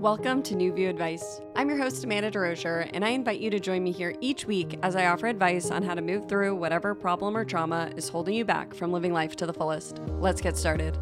Welcome to New View Advice. I'm your host, Amanda DeRocher, and I invite you to join me here each week as I offer advice on how to move through whatever problem or trauma is holding you back from living life to the fullest. Let's get started.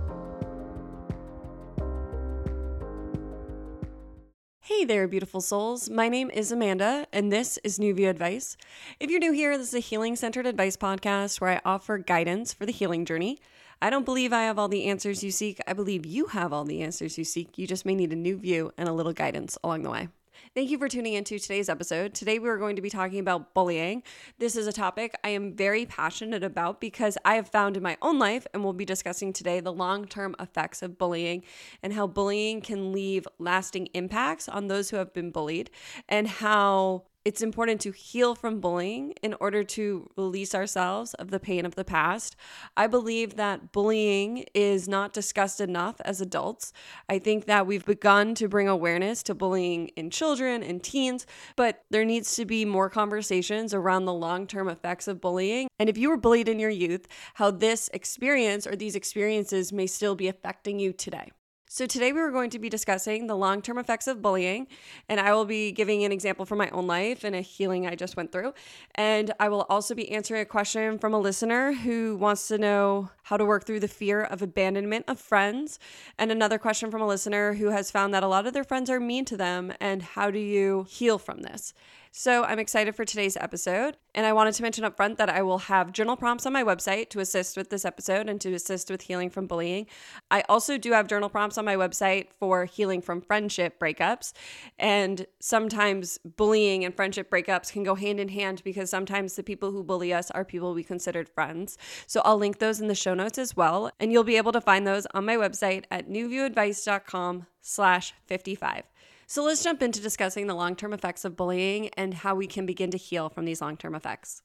Hey there, beautiful souls. My name is Amanda, and this is New View Advice. If you're new here, this is a healing centered advice podcast where I offer guidance for the healing journey. I don't believe I have all the answers you seek. I believe you have all the answers you seek. You just may need a new view and a little guidance along the way. Thank you for tuning into today's episode. Today, we are going to be talking about bullying. This is a topic I am very passionate about because I have found in my own life, and we'll be discussing today the long term effects of bullying and how bullying can leave lasting impacts on those who have been bullied, and how it's important to heal from bullying in order to release ourselves of the pain of the past. I believe that bullying is not discussed enough as adults. I think that we've begun to bring awareness to bullying in children and teens, but there needs to be more conversations around the long term effects of bullying. And if you were bullied in your youth, how this experience or these experiences may still be affecting you today. So, today we are going to be discussing the long term effects of bullying, and I will be giving an example from my own life and a healing I just went through. And I will also be answering a question from a listener who wants to know how to work through the fear of abandonment of friends, and another question from a listener who has found that a lot of their friends are mean to them, and how do you heal from this? So I'm excited for today's episode. And I wanted to mention up front that I will have journal prompts on my website to assist with this episode and to assist with healing from bullying. I also do have journal prompts on my website for healing from friendship breakups. And sometimes bullying and friendship breakups can go hand in hand because sometimes the people who bully us are people we considered friends. So I'll link those in the show notes as well. And you'll be able to find those on my website at newviewadvice.com slash 55. So let's jump into discussing the long term effects of bullying and how we can begin to heal from these long term effects.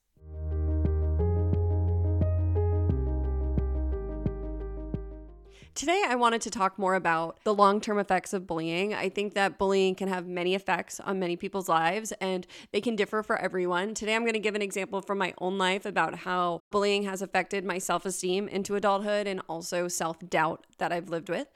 Today, I wanted to talk more about the long term effects of bullying. I think that bullying can have many effects on many people's lives and they can differ for everyone. Today, I'm going to give an example from my own life about how bullying has affected my self esteem into adulthood and also self doubt that I've lived with.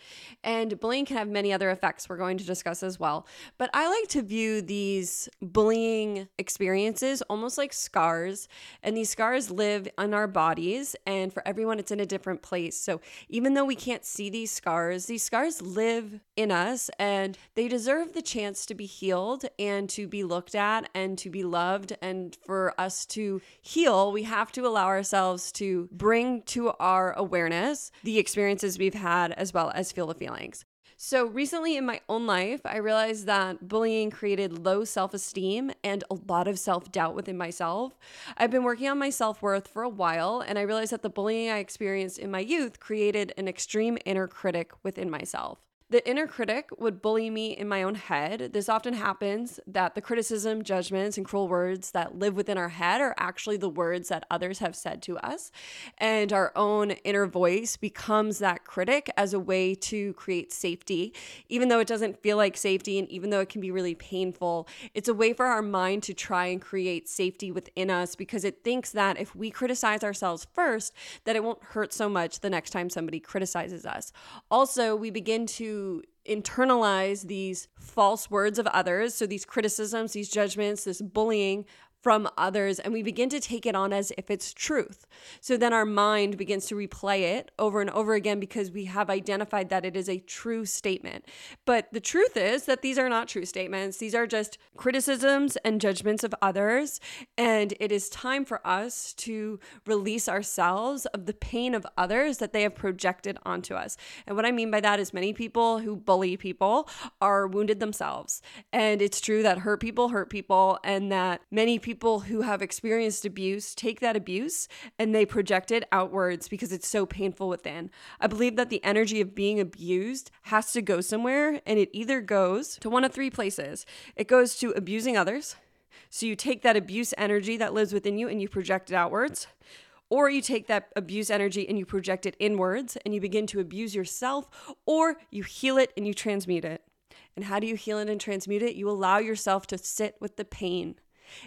And bullying can have many other effects we're going to discuss as well. But I like to view these bullying experiences almost like scars. And these scars live in our bodies, and for everyone, it's in a different place. So even though we can't see these scars. These scars live in us and they deserve the chance to be healed and to be looked at and to be loved. And for us to heal, we have to allow ourselves to bring to our awareness the experiences we've had as well as feel the feelings. So, recently in my own life, I realized that bullying created low self esteem and a lot of self doubt within myself. I've been working on my self worth for a while, and I realized that the bullying I experienced in my youth created an extreme inner critic within myself. The inner critic would bully me in my own head. This often happens that the criticism, judgments, and cruel words that live within our head are actually the words that others have said to us. And our own inner voice becomes that critic as a way to create safety. Even though it doesn't feel like safety, and even though it can be really painful, it's a way for our mind to try and create safety within us because it thinks that if we criticize ourselves first, that it won't hurt so much the next time somebody criticizes us. Also, we begin to internalize these false words of others. So, these criticisms, these judgments, this bullying from others and we begin to take it on as if it's truth. So then our mind begins to replay it over and over again because we have identified that it is a true statement. But the truth is that these are not true statements. These are just criticisms and judgments of others. And it is time for us to release ourselves of the pain of others that they have projected onto us. And what I mean by that is many people who bully people are wounded themselves. And it's true that hurt people hurt people and that many people who have experienced abuse take that abuse and they project it outwards because it's so painful within. I believe that the energy of being abused has to go somewhere, and it either goes to one of three places it goes to abusing others. So you take that abuse energy that lives within you and you project it outwards. Or you take that abuse energy and you project it inwards and you begin to abuse yourself, or you heal it and you transmute it. And how do you heal it and transmute it? You allow yourself to sit with the pain.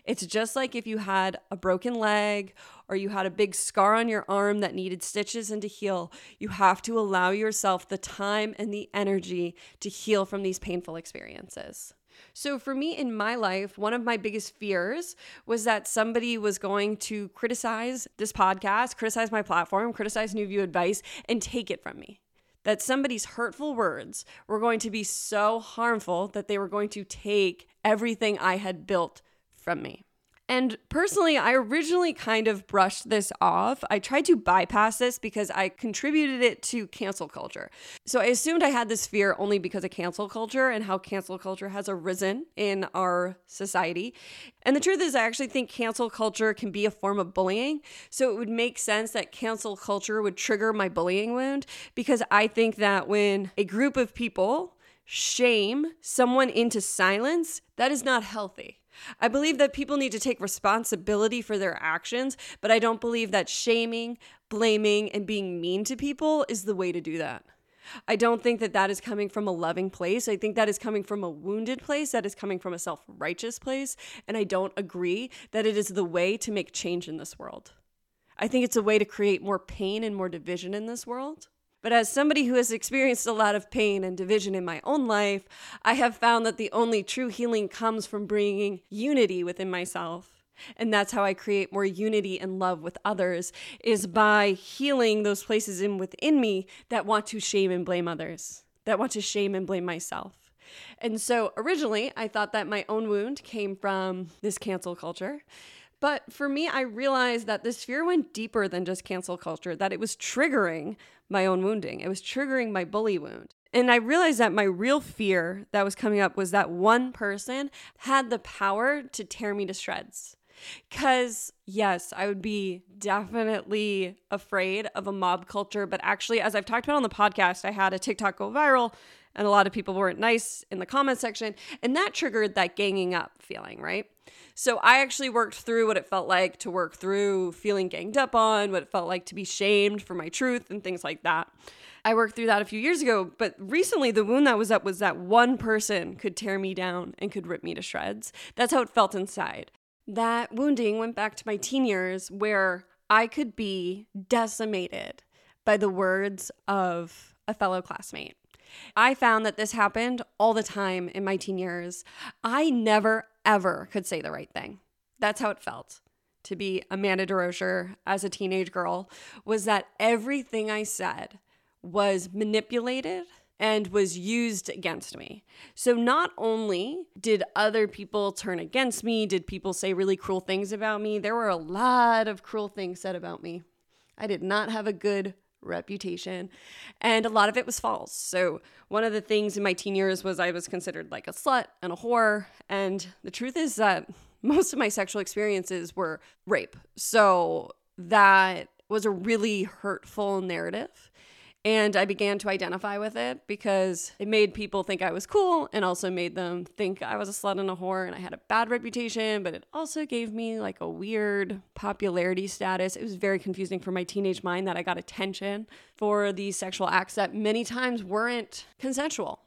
It's just like if you had a broken leg or you had a big scar on your arm that needed stitches and to heal. You have to allow yourself the time and the energy to heal from these painful experiences. So, for me in my life, one of my biggest fears was that somebody was going to criticize this podcast, criticize my platform, criticize New View Advice, and take it from me. That somebody's hurtful words were going to be so harmful that they were going to take everything I had built from me. And personally, I originally kind of brushed this off. I tried to bypass this because I contributed it to cancel culture. So I assumed I had this fear only because of cancel culture and how cancel culture has arisen in our society. And the truth is, I actually think cancel culture can be a form of bullying. So it would make sense that cancel culture would trigger my bullying wound because I think that when a group of people shame someone into silence, that is not healthy. I believe that people need to take responsibility for their actions, but I don't believe that shaming, blaming, and being mean to people is the way to do that. I don't think that that is coming from a loving place. I think that is coming from a wounded place, that is coming from a self righteous place. And I don't agree that it is the way to make change in this world. I think it's a way to create more pain and more division in this world. But as somebody who has experienced a lot of pain and division in my own life, I have found that the only true healing comes from bringing unity within myself. And that's how I create more unity and love with others is by healing those places in within me that want to shame and blame others, that want to shame and blame myself. And so originally, I thought that my own wound came from this cancel culture. But for me, I realized that this fear went deeper than just cancel culture, that it was triggering my own wounding. It was triggering my bully wound. And I realized that my real fear that was coming up was that one person had the power to tear me to shreds. Because, yes, I would be definitely afraid of a mob culture. But actually, as I've talked about on the podcast, I had a TikTok go viral and a lot of people weren't nice in the comment section. And that triggered that ganging up feeling, right? So I actually worked through what it felt like to work through feeling ganged up on, what it felt like to be shamed for my truth, and things like that. I worked through that a few years ago, but recently the wound that was up was that one person could tear me down and could rip me to shreds. That's how it felt inside. That wounding went back to my teen years where I could be decimated by the words of a fellow classmate. I found that this happened all the time in my teen years. I never, ever could say the right thing. That's how it felt to be Amanda DeRocher as a teenage girl was that everything I said was manipulated and was used against me. So not only did other people turn against me, did people say really cruel things about me, there were a lot of cruel things said about me. I did not have a good reputation and a lot of it was false. So one of the things in my teen years was I was considered like a slut and a whore and the truth is that most of my sexual experiences were rape. So that was a really hurtful narrative and I began to identify with it because it made people think I was cool and also made them think I was a slut and a whore and I had a bad reputation, but it also gave me like a weird popularity status. It was very confusing for my teenage mind that I got attention for these sexual acts that many times weren't consensual.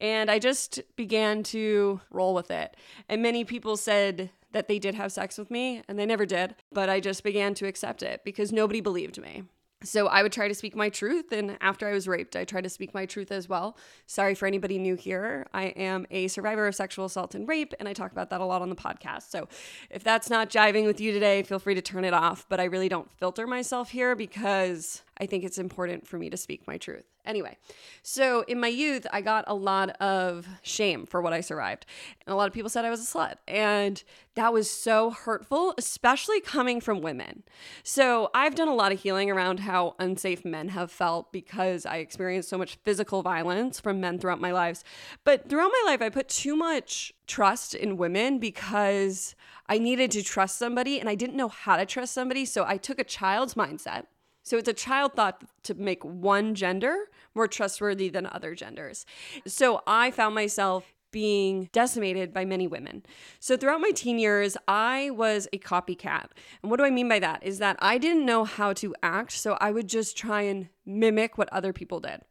And I just began to roll with it. And many people said that they did have sex with me, and they never did. But I just began to accept it because nobody believed me. So I would try to speak my truth. And after I was raped, I tried to speak my truth as well. Sorry for anybody new here. I am a survivor of sexual assault and rape, and I talk about that a lot on the podcast. So if that's not jiving with you today, feel free to turn it off. But I really don't filter myself here because I think it's important for me to speak my truth. Anyway, so in my youth, I got a lot of shame for what I survived. And a lot of people said I was a slut. And that was so hurtful, especially coming from women. So I've done a lot of healing around how unsafe men have felt because I experienced so much physical violence from men throughout my lives. But throughout my life, I put too much trust in women because I needed to trust somebody and I didn't know how to trust somebody. So I took a child's mindset so it's a child thought to make one gender more trustworthy than other genders. So I found myself being decimated by many women. So throughout my teen years, I was a copycat. And what do I mean by that? Is that I didn't know how to act, so I would just try and mimic what other people did.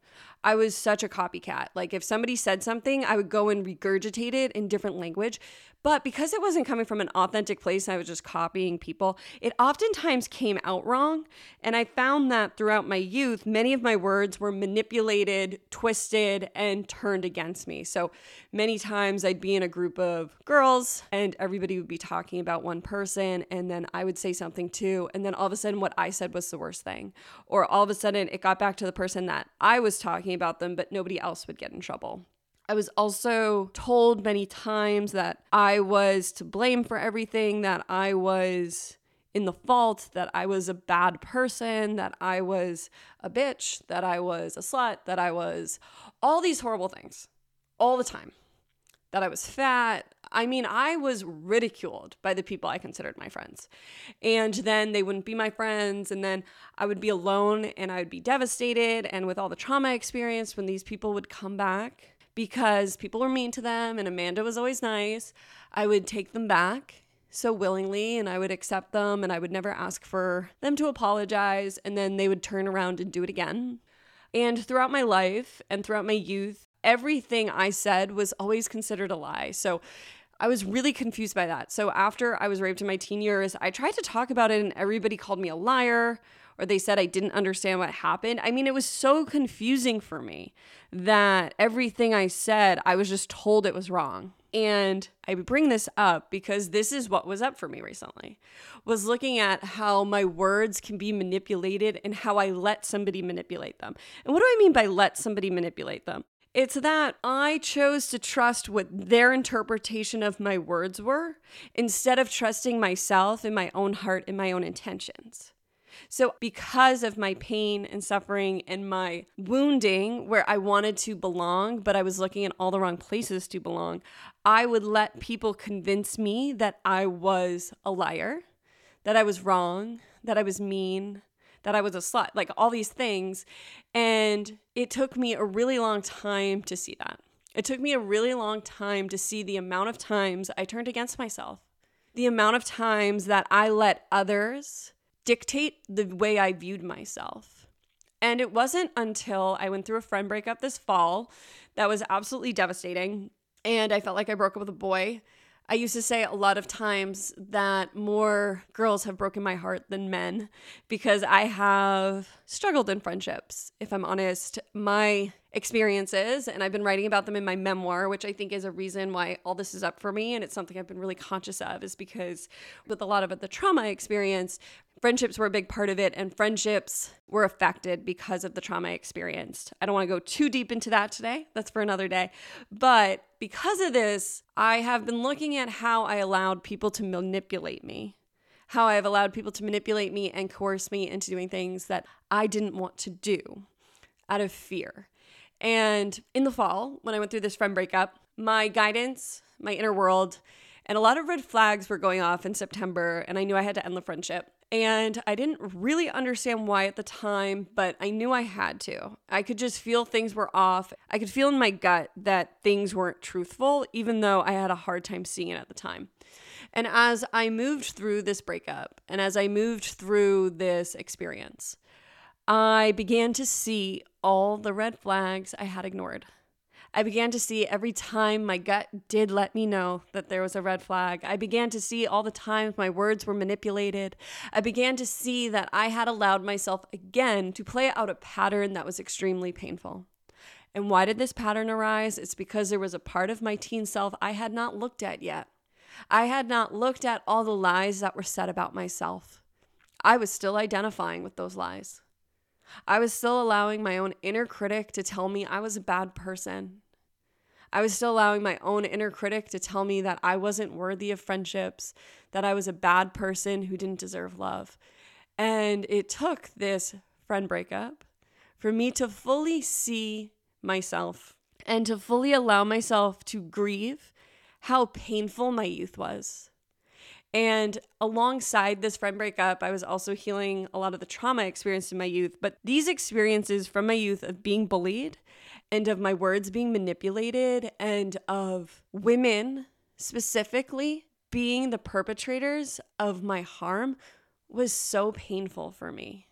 I was such a copycat. Like if somebody said something, I would go and regurgitate it in different language. But because it wasn't coming from an authentic place, I was just copying people, it oftentimes came out wrong. And I found that throughout my youth, many of my words were manipulated, twisted, and turned against me. So many times I'd be in a group of girls and everybody would be talking about one person, and then I would say something too. And then all of a sudden, what I said was the worst thing. Or all of a sudden, it got back to the person that I was talking about them, but nobody else would get in trouble. I was also told many times that I was to blame for everything, that I was in the fault, that I was a bad person, that I was a bitch, that I was a slut, that I was all these horrible things all the time, that I was fat. I mean, I was ridiculed by the people I considered my friends. And then they wouldn't be my friends. And then I would be alone and I would be devastated. And with all the trauma I experienced, when these people would come back, because people were mean to them and Amanda was always nice, I would take them back so willingly and I would accept them and I would never ask for them to apologize and then they would turn around and do it again. And throughout my life and throughout my youth, everything I said was always considered a lie. So I was really confused by that. So after I was raped in my teen years, I tried to talk about it and everybody called me a liar or they said I didn't understand what happened. I mean, it was so confusing for me that everything I said, I was just told it was wrong. And I bring this up because this is what was up for me recently. Was looking at how my words can be manipulated and how I let somebody manipulate them. And what do I mean by let somebody manipulate them? It's that I chose to trust what their interpretation of my words were instead of trusting myself and my own heart and my own intentions. So, because of my pain and suffering and my wounding, where I wanted to belong, but I was looking in all the wrong places to belong, I would let people convince me that I was a liar, that I was wrong, that I was mean, that I was a slut, like all these things. And it took me a really long time to see that. It took me a really long time to see the amount of times I turned against myself, the amount of times that I let others dictate the way I viewed myself. And it wasn't until I went through a friend breakup this fall that was absolutely devastating. And I felt like I broke up with a boy. I used to say a lot of times that more girls have broken my heart than men because I have struggled in friendships. If I'm honest, my experiences, and I've been writing about them in my memoir, which I think is a reason why all this is up for me. And it's something I've been really conscious of, is because with a lot of the trauma I experienced, friendships were a big part of it, and friendships were affected because of the trauma I experienced. I don't want to go too deep into that today. That's for another day. But because of this, I have been looking at how I allowed people to manipulate me, how I've allowed people to manipulate me and coerce me into doing things that I didn't want to do out of fear. And in the fall, when I went through this friend breakup, my guidance, my inner world, and a lot of red flags were going off in September, and I knew I had to end the friendship. And I didn't really understand why at the time, but I knew I had to. I could just feel things were off. I could feel in my gut that things weren't truthful, even though I had a hard time seeing it at the time. And as I moved through this breakup and as I moved through this experience, I began to see all the red flags I had ignored. I began to see every time my gut did let me know that there was a red flag. I began to see all the times my words were manipulated. I began to see that I had allowed myself again to play out a pattern that was extremely painful. And why did this pattern arise? It's because there was a part of my teen self I had not looked at yet. I had not looked at all the lies that were said about myself. I was still identifying with those lies. I was still allowing my own inner critic to tell me I was a bad person. I was still allowing my own inner critic to tell me that I wasn't worthy of friendships, that I was a bad person who didn't deserve love. And it took this friend breakup for me to fully see myself and to fully allow myself to grieve how painful my youth was. And alongside this friend breakup, I was also healing a lot of the trauma I experienced in my youth. But these experiences from my youth of being bullied and of my words being manipulated and of women specifically being the perpetrators of my harm was so painful for me.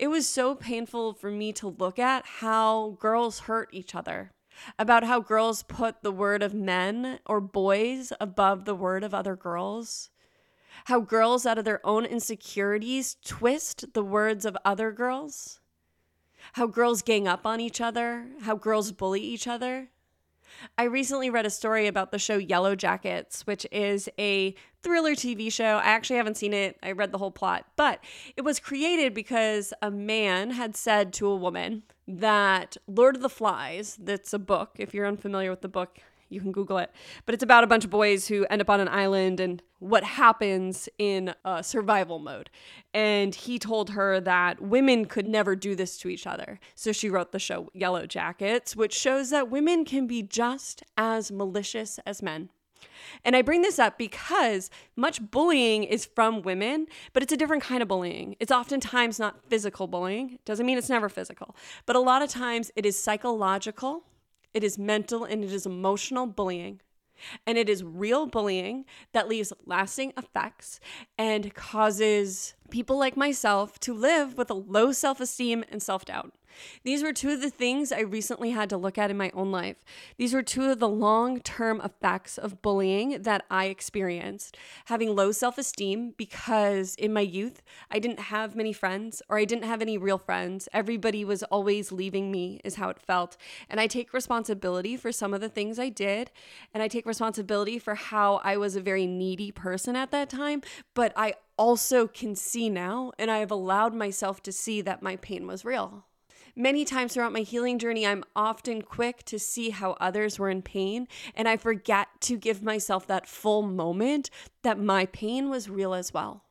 it was so painful for me to look at how girls hurt each other, about how girls put the word of men or boys above the word of other girls, how girls, out of their own insecurities, twist the words of other girls, how girls gang up on each other, how girls bully each other. I recently read a story about the show Yellowjackets, which is a thriller TV show. I actually haven't seen it, I read the whole plot, but it was created because a man had said to a woman that Lord of the Flies, that's a book, if you're unfamiliar with the book, you can Google it. But it's about a bunch of boys who end up on an island and what happens in a survival mode. And he told her that women could never do this to each other. So she wrote the show Yellowjackets, which shows that women can be just as malicious as men. And I bring this up because much bullying is from women, but it's a different kind of bullying. It's oftentimes not physical bullying. Doesn't mean it's never physical, but a lot of times it is psychological it is mental and it is emotional bullying. And it is real bullying that leaves lasting effects and causes people like myself to live with a low self esteem and self doubt. These were two of the things I recently had to look at in my own life. These were two of the long term effects of bullying that I experienced. Having low self esteem because in my youth, I didn't have many friends or I didn't have any real friends. Everybody was always leaving me, is how it felt. And I take responsibility for some of the things I did. And I take responsibility for how I was a very needy person at that time. But I also can see now, and I have allowed myself to see that my pain was real. Many times throughout my healing journey, I'm often quick to see how others were in pain, and I forget to give myself that full moment that my pain was real as well.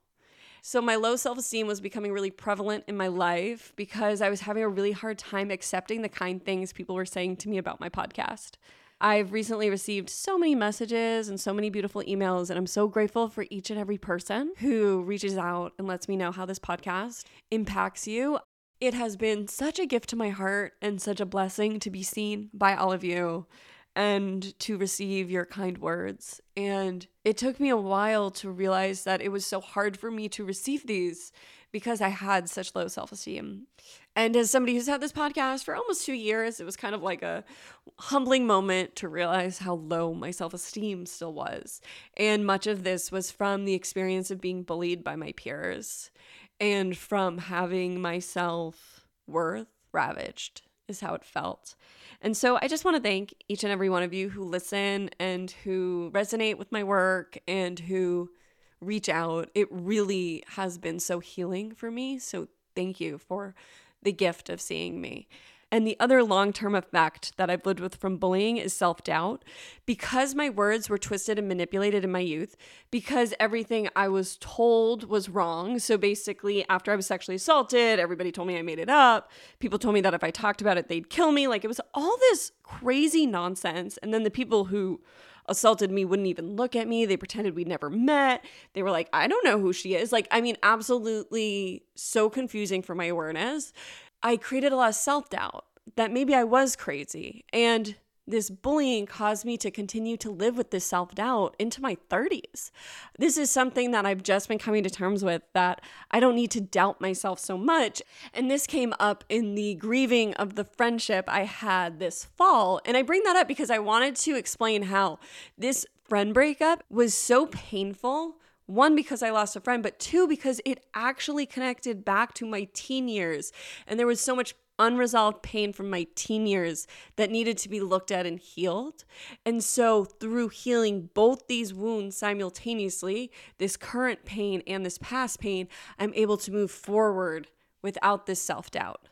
So, my low self esteem was becoming really prevalent in my life because I was having a really hard time accepting the kind things people were saying to me about my podcast. I've recently received so many messages and so many beautiful emails, and I'm so grateful for each and every person who reaches out and lets me know how this podcast impacts you. It has been such a gift to my heart and such a blessing to be seen by all of you and to receive your kind words. And it took me a while to realize that it was so hard for me to receive these because I had such low self esteem. And as somebody who's had this podcast for almost two years, it was kind of like a humbling moment to realize how low my self esteem still was. And much of this was from the experience of being bullied by my peers and from having my self worth ravaged, is how it felt. And so I just want to thank each and every one of you who listen and who resonate with my work and who reach out. It really has been so healing for me. So thank you for the gift of seeing me. And the other long term effect that I've lived with from bullying is self doubt. Because my words were twisted and manipulated in my youth, because everything I was told was wrong. So basically, after I was sexually assaulted, everybody told me I made it up. People told me that if I talked about it, they'd kill me. Like it was all this crazy nonsense. And then the people who assaulted me wouldn't even look at me. They pretended we'd never met. They were like, I don't know who she is. Like, I mean, absolutely so confusing for my awareness. I created a lot of self doubt that maybe I was crazy. And this bullying caused me to continue to live with this self doubt into my 30s. This is something that I've just been coming to terms with that I don't need to doubt myself so much. And this came up in the grieving of the friendship I had this fall. And I bring that up because I wanted to explain how this friend breakup was so painful one, because I lost a friend, but two, because it actually connected back to my teen years. And there was so much unresolved pain from my teen years that needed to be looked at and healed. And so, through healing both these wounds simultaneously, this current pain and this past pain, I'm able to move forward without this self doubt.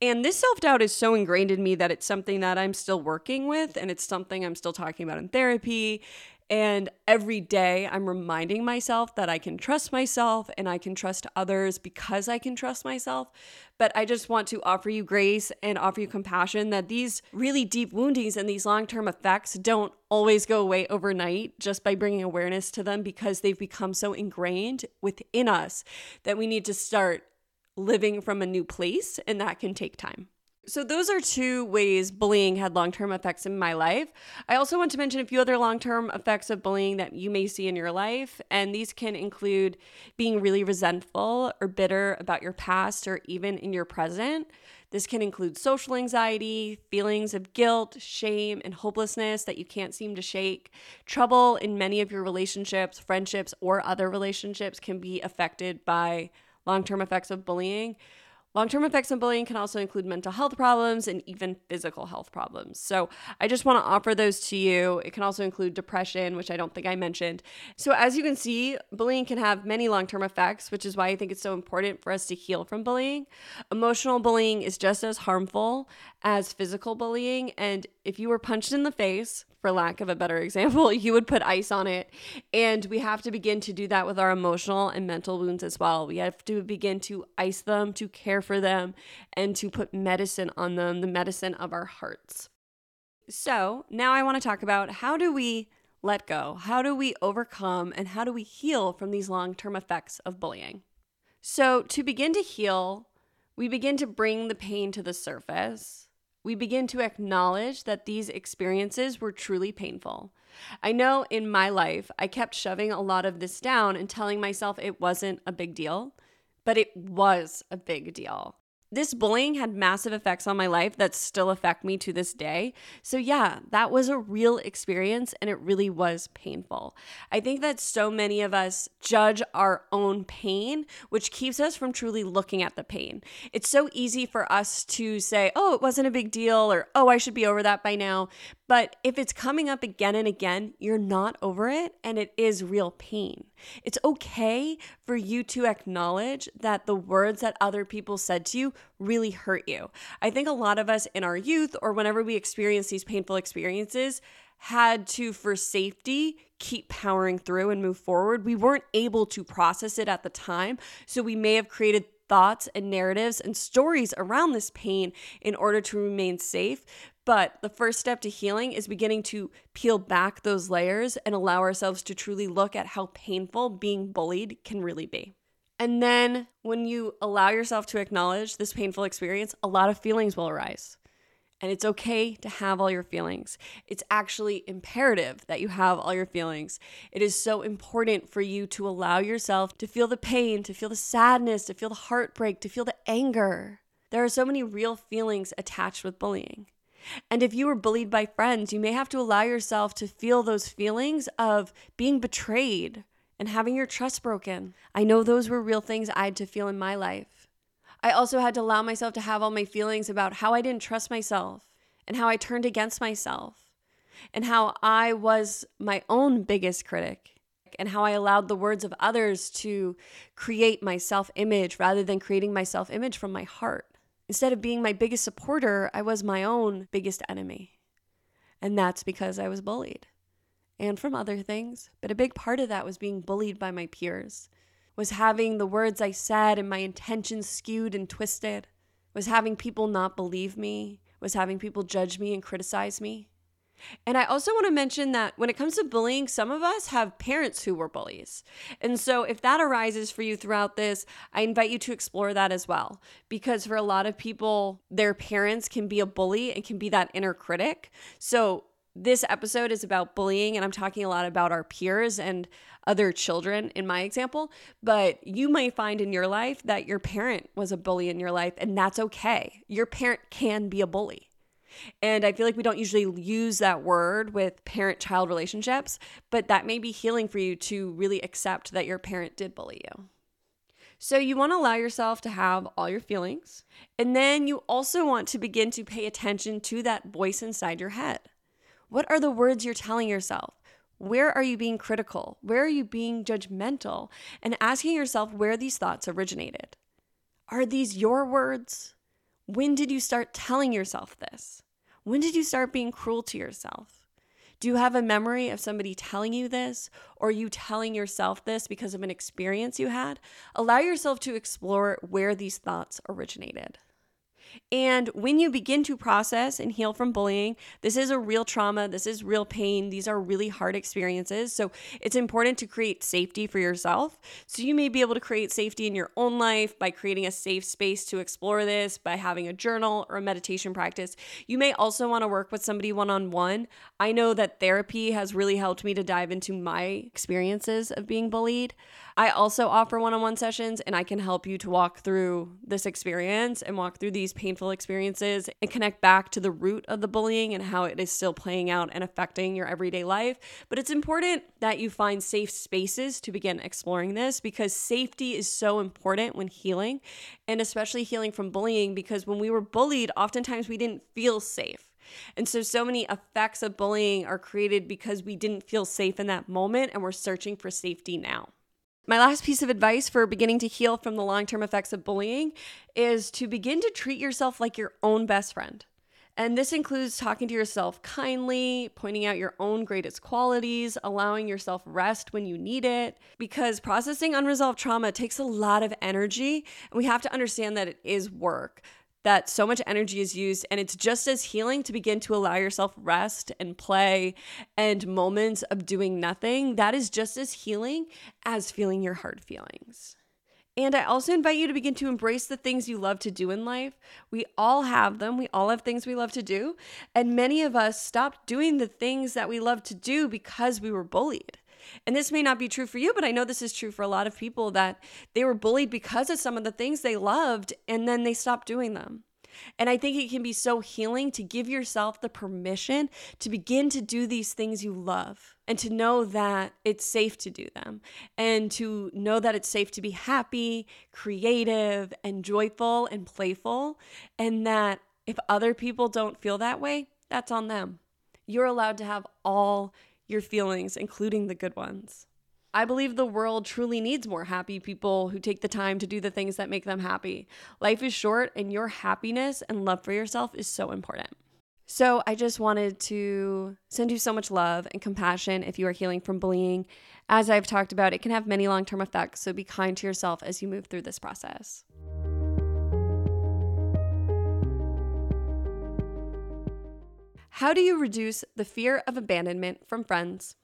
And this self doubt is so ingrained in me that it's something that I'm still working with and it's something I'm still talking about in therapy. And every day I'm reminding myself that I can trust myself and I can trust others because I can trust myself. But I just want to offer you grace and offer you compassion that these really deep woundings and these long term effects don't always go away overnight just by bringing awareness to them because they've become so ingrained within us that we need to start living from a new place and that can take time. So, those are two ways bullying had long term effects in my life. I also want to mention a few other long term effects of bullying that you may see in your life. And these can include being really resentful or bitter about your past or even in your present. This can include social anxiety, feelings of guilt, shame, and hopelessness that you can't seem to shake. Trouble in many of your relationships, friendships, or other relationships can be affected by long term effects of bullying. Long term effects of bullying can also include mental health problems and even physical health problems. So, I just want to offer those to you. It can also include depression, which I don't think I mentioned. So, as you can see, bullying can have many long term effects, which is why I think it's so important for us to heal from bullying. Emotional bullying is just as harmful as physical bullying. And if you were punched in the face, for lack of a better example, you would put ice on it. And we have to begin to do that with our emotional and mental wounds as well. We have to begin to ice them, to care for them, and to put medicine on them, the medicine of our hearts. So now I want to talk about how do we let go? How do we overcome and how do we heal from these long term effects of bullying? So, to begin to heal, we begin to bring the pain to the surface we begin to acknowledge that these experiences were truly painful. I know in my life, I kept shoving a lot of this down and telling myself it wasn't a big deal, but it was a big deal this bullying had massive effects on my life that still affect me to this day. So, yeah, that was a real experience and it really was painful. I think that so many of us judge our own pain, which keeps us from truly looking at the pain. It's so easy for us to say, oh, it wasn't a big deal, or oh, I should be over that by now. But if it's coming up again and again, you're not over it and it is real pain. It's okay for you to acknowledge that the words that other people said to you really hurt you. I think a lot of us in our youth or whenever we experience these painful experiences had to, for safety, keep powering through and move forward. We weren't able to process it at the time. So we may have created thoughts and narratives and stories around this pain in order to remain safe. But the first step to healing is beginning to peel back those layers and allow ourselves to truly look at how painful being bullied can really be. And then when you allow yourself to acknowledge this painful experience, a lot of feelings will arise. And it's okay to have all your feelings. It's actually imperative that you have all your feelings. It is so important for you to allow yourself to feel the pain, to feel the sadness, to feel the heartbreak, to feel the anger. There are so many real feelings attached with bullying. And if you were bullied by friends, you may have to allow yourself to feel those feelings of being betrayed and having your trust broken. I know those were real things I had to feel in my life. I also had to allow myself to have all my feelings about how I didn't trust myself and how I turned against myself and how I was my own biggest critic and how I allowed the words of others to create my self image rather than creating my self image from my heart. Instead of being my biggest supporter, I was my own biggest enemy. And that's because I was bullied. And from other things, but a big part of that was being bullied by my peers. Was having the words I said and my intentions skewed and twisted. Was having people not believe me. Was having people judge me and criticize me. And I also want to mention that when it comes to bullying, some of us have parents who were bullies. And so if that arises for you throughout this, I invite you to explore that as well. Because for a lot of people, their parents can be a bully and can be that inner critic. So this episode is about bullying, and I'm talking a lot about our peers and other children in my example. But you may find in your life that your parent was a bully in your life, and that's okay. Your parent can be a bully. And I feel like we don't usually use that word with parent child relationships, but that may be healing for you to really accept that your parent did bully you. So, you want to allow yourself to have all your feelings. And then you also want to begin to pay attention to that voice inside your head. What are the words you're telling yourself? Where are you being critical? Where are you being judgmental? And asking yourself where these thoughts originated. Are these your words? When did you start telling yourself this? When did you start being cruel to yourself? Do you have a memory of somebody telling you this or you telling yourself this because of an experience you had? Allow yourself to explore where these thoughts originated. And when you begin to process and heal from bullying, this is a real trauma, this is real pain, these are really hard experiences. So it's important to create safety for yourself. So you may be able to create safety in your own life by creating a safe space to explore this, by having a journal or a meditation practice. You may also want to work with somebody one on one. I know that therapy has really helped me to dive into my experiences of being bullied. I also offer one on one sessions and I can help you to walk through this experience and walk through these painful experiences and connect back to the root of the bullying and how it is still playing out and affecting your everyday life. But it's important that you find safe spaces to begin exploring this because safety is so important when healing and especially healing from bullying because when we were bullied, oftentimes we didn't feel safe. And so, so many effects of bullying are created because we didn't feel safe in that moment and we're searching for safety now. My last piece of advice for beginning to heal from the long term effects of bullying is to begin to treat yourself like your own best friend. And this includes talking to yourself kindly, pointing out your own greatest qualities, allowing yourself rest when you need it, because processing unresolved trauma takes a lot of energy. And we have to understand that it is work that so much energy is used and it's just as healing to begin to allow yourself rest and play and moments of doing nothing that is just as healing as feeling your hard feelings and I also invite you to begin to embrace the things you love to do in life. We all have them. We all have things we love to do. And many of us stopped doing the things that we love to do because we were bullied. And this may not be true for you, but I know this is true for a lot of people that they were bullied because of some of the things they loved and then they stopped doing them. And I think it can be so healing to give yourself the permission to begin to do these things you love and to know that it's safe to do them and to know that it's safe to be happy, creative, and joyful and playful. And that if other people don't feel that way, that's on them. You're allowed to have all your feelings, including the good ones. I believe the world truly needs more happy people who take the time to do the things that make them happy. Life is short, and your happiness and love for yourself is so important. So, I just wanted to send you so much love and compassion if you are healing from bullying. As I've talked about, it can have many long term effects, so be kind to yourself as you move through this process. How do you reduce the fear of abandonment from friends?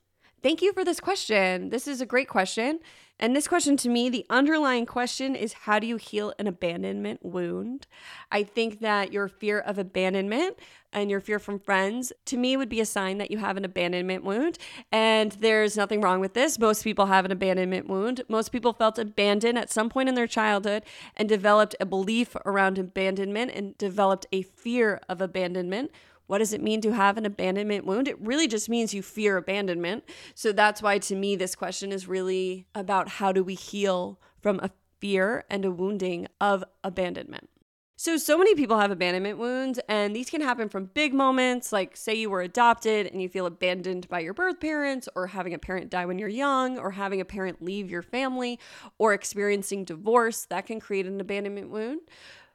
Thank you for this question. This is a great question. And this question to me, the underlying question is how do you heal an abandonment wound? I think that your fear of abandonment and your fear from friends to me would be a sign that you have an abandonment wound. And there's nothing wrong with this. Most people have an abandonment wound. Most people felt abandoned at some point in their childhood and developed a belief around abandonment and developed a fear of abandonment what does it mean to have an abandonment wound? It really just means you fear abandonment. So that's why, to me, this question is really about how do we heal from a fear and a wounding of abandonment. So, so many people have abandonment wounds, and these can happen from big moments, like say you were adopted and you feel abandoned by your birth parents, or having a parent die when you're young, or having a parent leave your family, or experiencing divorce. That can create an abandonment wound.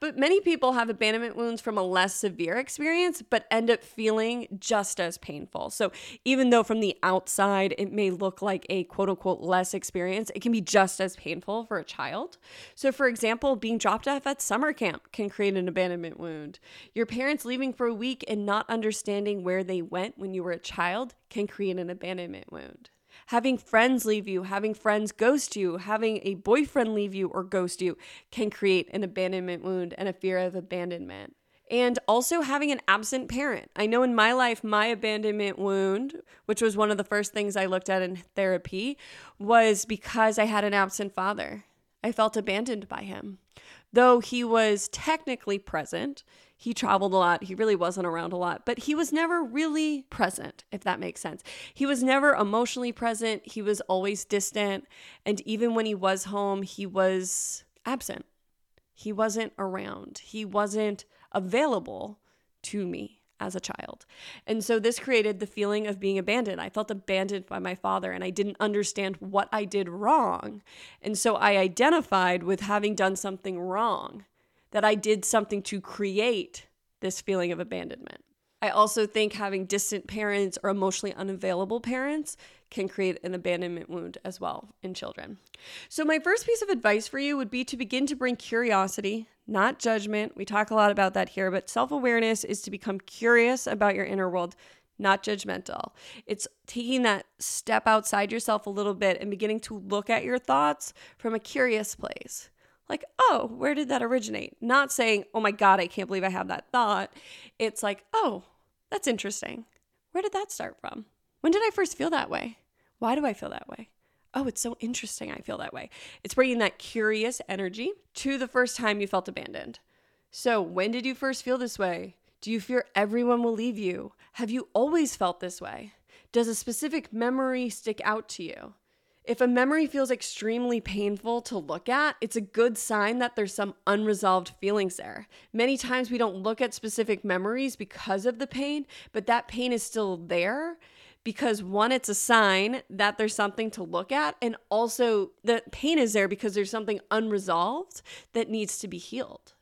But many people have abandonment wounds from a less severe experience, but end up feeling just as painful. So even though from the outside it may look like a quote unquote less experience, it can be just as painful for a child. So, for example, being dropped off at summer camp can create an abandonment wound. Your parents leaving for a week and not understanding where they went when you were a child can create an abandonment wound having friends leave you, having friends ghost you, having a boyfriend leave you or ghost you can create an abandonment wound and a fear of abandonment. And also having an absent parent. I know in my life, my abandonment wound, which was one of the first things I looked at in therapy, was because I had an absent father. I felt abandoned by him. Though he was technically present, he traveled a lot. He really wasn't around a lot, but he was never really present, if that makes sense. He was never emotionally present. He was always distant. And even when he was home, he was absent. He wasn't around. He wasn't available to me as a child. And so this created the feeling of being abandoned. I felt abandoned by my father and I didn't understand what I did wrong. And so I identified with having done something wrong that I did something to create this feeling of abandonment. I also think having distant parents or emotionally unavailable parents can create an abandonment wound as well in children. So, my first piece of advice for you would be to begin to bring curiosity, not judgment. We talk a lot about that here, but self awareness is to become curious about your inner world, not judgmental. It's taking that step outside yourself a little bit and beginning to look at your thoughts from a curious place like, oh, where did that originate? Not saying, oh my God, I can't believe I have that thought. It's like, oh, that's interesting. Where did that start from? When did I first feel that way? Why do I feel that way? Oh, it's so interesting I feel that way. It's bringing that curious energy to the first time you felt abandoned. So, when did you first feel this way? Do you fear everyone will leave you? Have you always felt this way? Does a specific memory stick out to you? If a memory feels extremely painful to look at, it's a good sign that there's some unresolved feelings there. Many times we don't look at specific memories because of the pain, but that pain is still there because one, it's a sign that there's something to look at, and also the pain is there because there's something unresolved that needs to be healed.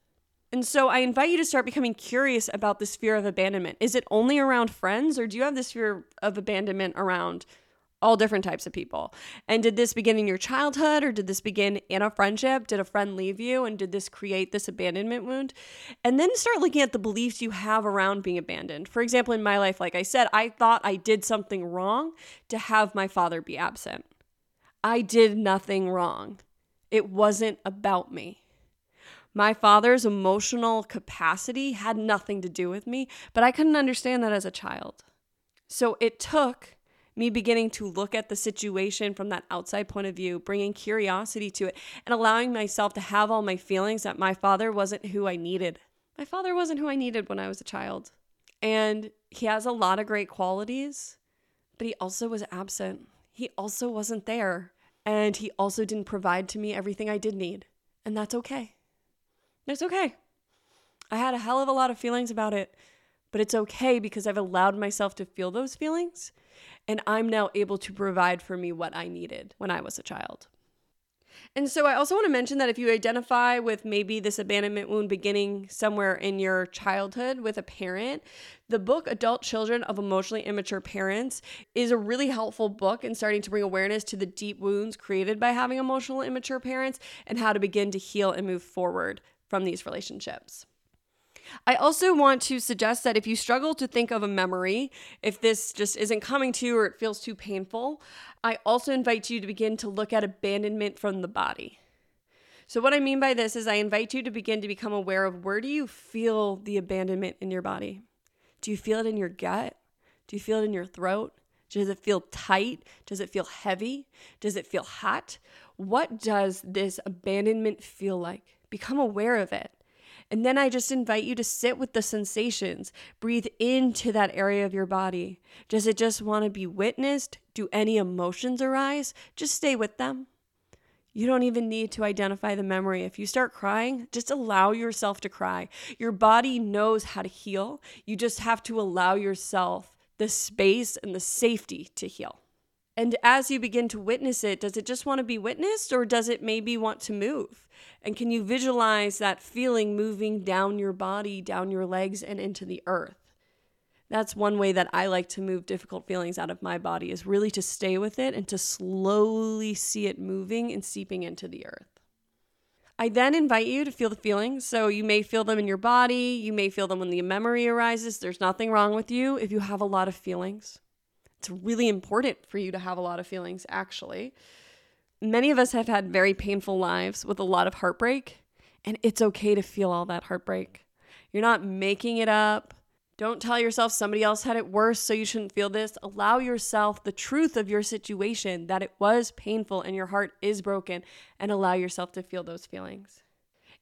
And so I invite you to start becoming curious about this fear of abandonment. Is it only around friends, or do you have this fear of abandonment around all different types of people. And did this begin in your childhood or did this begin in a friendship? Did a friend leave you and did this create this abandonment wound? And then start looking at the beliefs you have around being abandoned. For example, in my life, like I said, I thought I did something wrong to have my father be absent. I did nothing wrong. It wasn't about me. My father's emotional capacity had nothing to do with me, but I couldn't understand that as a child. So it took me beginning to look at the situation from that outside point of view, bringing curiosity to it, and allowing myself to have all my feelings that my father wasn't who I needed. My father wasn't who I needed when I was a child. And he has a lot of great qualities, but he also was absent. He also wasn't there. And he also didn't provide to me everything I did need. And that's okay. That's okay. I had a hell of a lot of feelings about it, but it's okay because I've allowed myself to feel those feelings and I'm now able to provide for me what I needed when I was a child. And so I also want to mention that if you identify with maybe this abandonment wound beginning somewhere in your childhood with a parent, the book Adult Children of Emotionally Immature Parents is a really helpful book in starting to bring awareness to the deep wounds created by having emotionally immature parents and how to begin to heal and move forward from these relationships. I also want to suggest that if you struggle to think of a memory, if this just isn't coming to you or it feels too painful, I also invite you to begin to look at abandonment from the body. So what I mean by this is I invite you to begin to become aware of where do you feel the abandonment in your body? Do you feel it in your gut? Do you feel it in your throat? Does it feel tight? Does it feel heavy? Does it feel hot? What does this abandonment feel like? Become aware of it. And then I just invite you to sit with the sensations, breathe into that area of your body. Does it just want to be witnessed? Do any emotions arise? Just stay with them. You don't even need to identify the memory. If you start crying, just allow yourself to cry. Your body knows how to heal. You just have to allow yourself the space and the safety to heal. And as you begin to witness it, does it just want to be witnessed or does it maybe want to move? And can you visualize that feeling moving down your body, down your legs, and into the earth? That's one way that I like to move difficult feelings out of my body is really to stay with it and to slowly see it moving and seeping into the earth. I then invite you to feel the feelings. So you may feel them in your body, you may feel them when the memory arises. There's nothing wrong with you if you have a lot of feelings. It's really important for you to have a lot of feelings, actually. Many of us have had very painful lives with a lot of heartbreak, and it's okay to feel all that heartbreak. You're not making it up. Don't tell yourself somebody else had it worse, so you shouldn't feel this. Allow yourself the truth of your situation that it was painful and your heart is broken, and allow yourself to feel those feelings.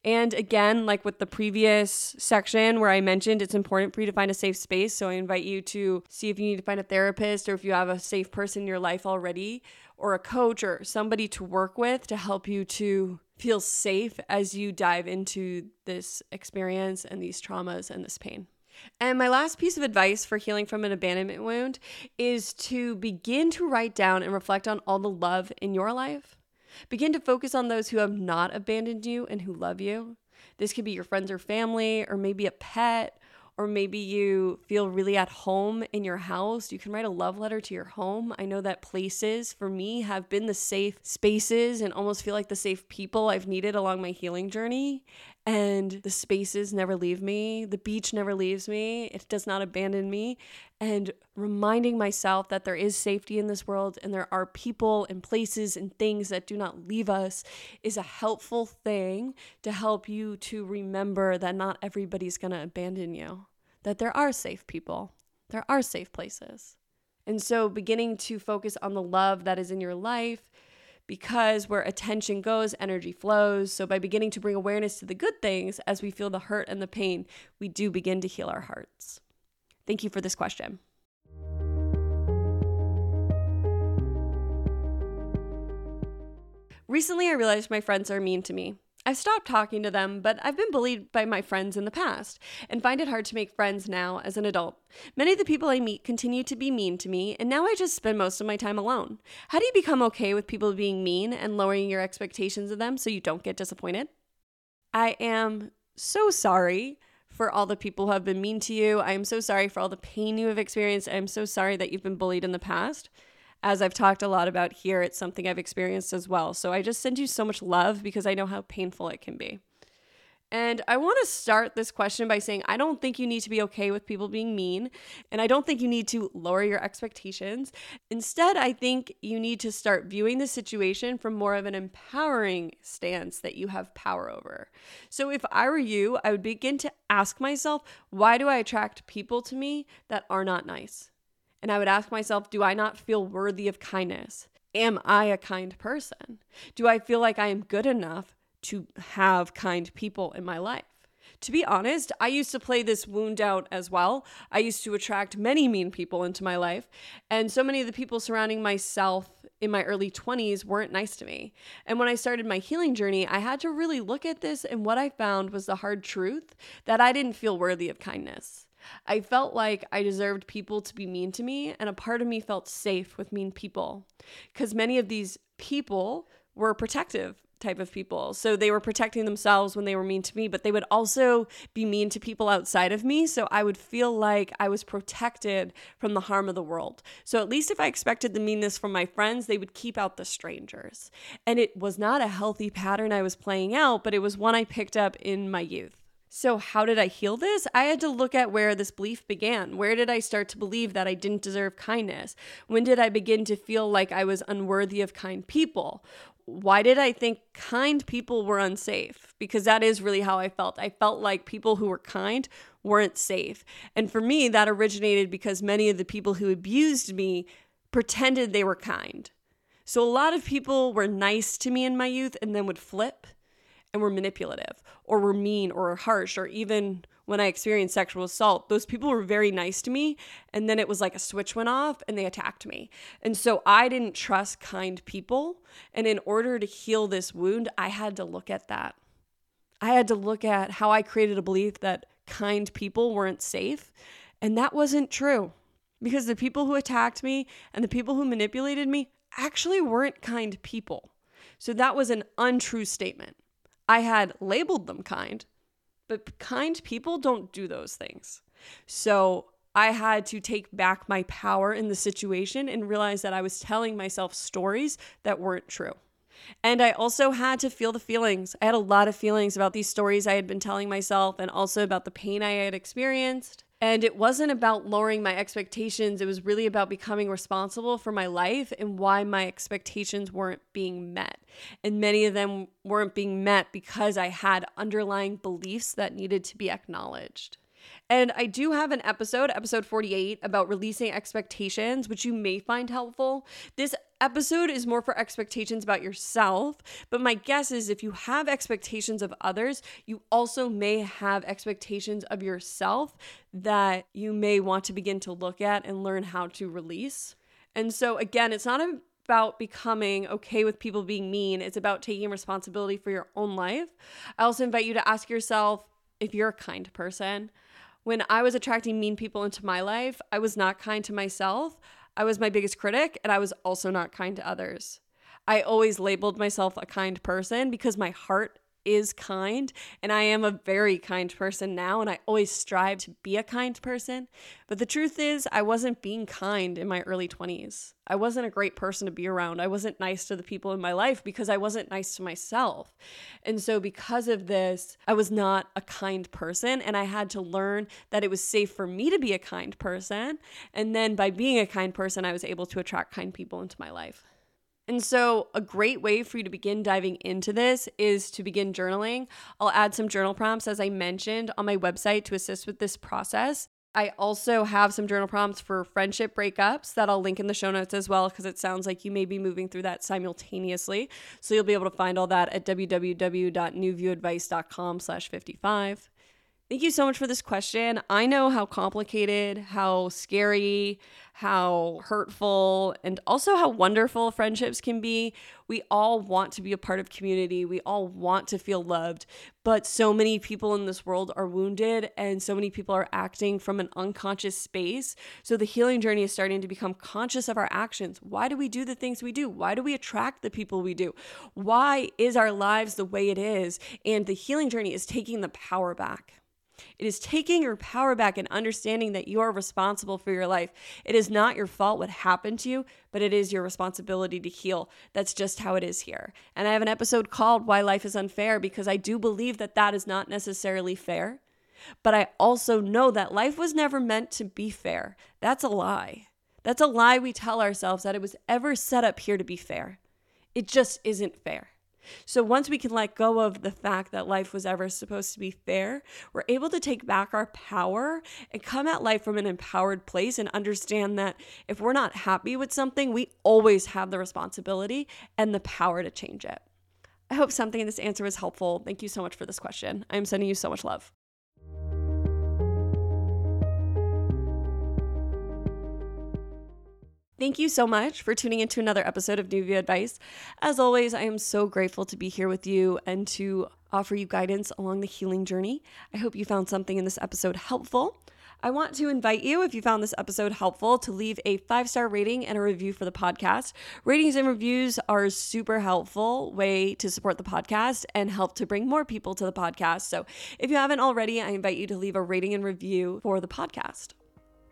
And again, like with the previous section where I mentioned it's important for you to find a safe space. So I invite you to see if you need to find a therapist or if you have a safe person in your life already, or a coach or somebody to work with to help you to feel safe as you dive into this experience and these traumas and this pain. And my last piece of advice for healing from an abandonment wound is to begin to write down and reflect on all the love in your life Begin to focus on those who have not abandoned you and who love you. This could be your friends or family, or maybe a pet, or maybe you feel really at home in your house, you can write a love letter to your home. I know that places for me have been the safe spaces and almost feel like the safe people I've needed along my healing journey. And the spaces never leave me. The beach never leaves me. It does not abandon me. And reminding myself that there is safety in this world and there are people and places and things that do not leave us is a helpful thing to help you to remember that not everybody's going to abandon you, that there are safe people, there are safe places. And so beginning to focus on the love that is in your life because where attention goes, energy flows. So, by beginning to bring awareness to the good things as we feel the hurt and the pain, we do begin to heal our hearts. Thank you for this question. Recently, I realized my friends are mean to me. I've stopped talking to them, but I've been bullied by my friends in the past and find it hard to make friends now as an adult. Many of the people I meet continue to be mean to me, and now I just spend most of my time alone. How do you become okay with people being mean and lowering your expectations of them so you don't get disappointed? I am so sorry for all the people who have been mean to you. I am so sorry for all the pain you have experienced. I am so sorry that you've been bullied in the past as I've talked a lot about here, it's something I've experienced as well. So I just send you so much love because I know how painful it can be. And I want to start this question by saying I don't think you need to be okay with people being mean, and I don't think you need to lower your expectations. Instead, I think you need to start viewing the situation from more of an empowering stance that you have power over. So if I were you, I would begin to ask myself, why do I attract people to me that are not nice? And I would ask myself, do I not feel worthy of kindness? Am I a kind person? Do I feel like I am good enough to have kind people in my life? To be honest, I used to play this wound out as well. I used to attract many mean people into my life, and so many of the people surrounding myself in my early 20s weren't nice to me. And when I started my healing journey, I had to really look at this, and what I found was the hard truth that I didn't feel worthy of kindness. I felt like I deserved people to be mean to me, and a part of me felt safe with mean people because many of these people were protective type of people. So they were protecting themselves when they were mean to me, but they would also be mean to people outside of me. So I would feel like I was protected from the harm of the world. So at least if I expected the meanness from my friends, they would keep out the strangers. And it was not a healthy pattern I was playing out, but it was one I picked up in my youth. So, how did I heal this? I had to look at where this belief began. Where did I start to believe that I didn't deserve kindness? When did I begin to feel like I was unworthy of kind people? Why did I think kind people were unsafe? Because that is really how I felt. I felt like people who were kind weren't safe. And for me, that originated because many of the people who abused me pretended they were kind. So, a lot of people were nice to me in my youth and then would flip and were manipulative or were mean or harsh or even when I experienced sexual assault, those people were very nice to me. And then it was like a switch went off and they attacked me. And so I didn't trust kind people. And in order to heal this wound, I had to look at that. I had to look at how I created a belief that kind people weren't safe. And that wasn't true because the people who attacked me and the people who manipulated me actually weren't kind people. So that was an untrue statement. I had labeled them kind, but kind people don't do those things. So I had to take back my power in the situation and realize that I was telling myself stories that weren't true. And I also had to feel the feelings. I had a lot of feelings about these stories I had been telling myself and also about the pain I had experienced. And it wasn't about lowering my expectations. It was really about becoming responsible for my life and why my expectations weren't being met. And many of them weren't being met because I had underlying beliefs that needed to be acknowledged. And I do have an episode, episode 48, about releasing expectations, which you may find helpful. This episode is more for expectations about yourself, but my guess is if you have expectations of others, you also may have expectations of yourself that you may want to begin to look at and learn how to release. And so, again, it's not about becoming okay with people being mean, it's about taking responsibility for your own life. I also invite you to ask yourself if you're a kind person when I was attracting mean people into my life, I was not kind to myself. I was my biggest critic, and I was also not kind to others. I always labeled myself a kind person because my heart is kind, and I am a very kind person now, and I always strive to be a kind person. But the truth is, I wasn't being kind in my early 20s. I wasn't a great person to be around. I wasn't nice to the people in my life because I wasn't nice to myself. And so, because of this, I was not a kind person. And I had to learn that it was safe for me to be a kind person. And then, by being a kind person, I was able to attract kind people into my life. And so, a great way for you to begin diving into this is to begin journaling. I'll add some journal prompts, as I mentioned, on my website to assist with this process. I also have some journal prompts for friendship breakups that I'll link in the show notes as well, because it sounds like you may be moving through that simultaneously. So you'll be able to find all that at www.newviewadvice.com slash 55. Thank you so much for this question. I know how complicated, how scary, how hurtful, and also how wonderful friendships can be. We all want to be a part of community. We all want to feel loved, but so many people in this world are wounded and so many people are acting from an unconscious space. So the healing journey is starting to become conscious of our actions. Why do we do the things we do? Why do we attract the people we do? Why is our lives the way it is? And the healing journey is taking the power back. It is taking your power back and understanding that you are responsible for your life. It is not your fault what happened to you, but it is your responsibility to heal. That's just how it is here. And I have an episode called Why Life is Unfair because I do believe that that is not necessarily fair. But I also know that life was never meant to be fair. That's a lie. That's a lie we tell ourselves that it was ever set up here to be fair. It just isn't fair. So once we can let go of the fact that life was ever supposed to be fair, we're able to take back our power and come at life from an empowered place and understand that if we're not happy with something, we always have the responsibility and the power to change it. I hope something in this answer was helpful. Thank you so much for this question. I'm sending you so much love. Thank you so much for tuning into another episode of New View Advice. As always, I am so grateful to be here with you and to offer you guidance along the healing journey. I hope you found something in this episode helpful. I want to invite you, if you found this episode helpful, to leave a five star rating and a review for the podcast. Ratings and reviews are a super helpful way to support the podcast and help to bring more people to the podcast. So if you haven't already, I invite you to leave a rating and review for the podcast.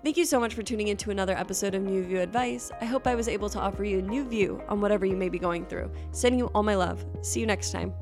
Thank you so much for tuning in to another episode of New View Advice. I hope I was able to offer you a new view on whatever you may be going through. Sending you all my love. See you next time.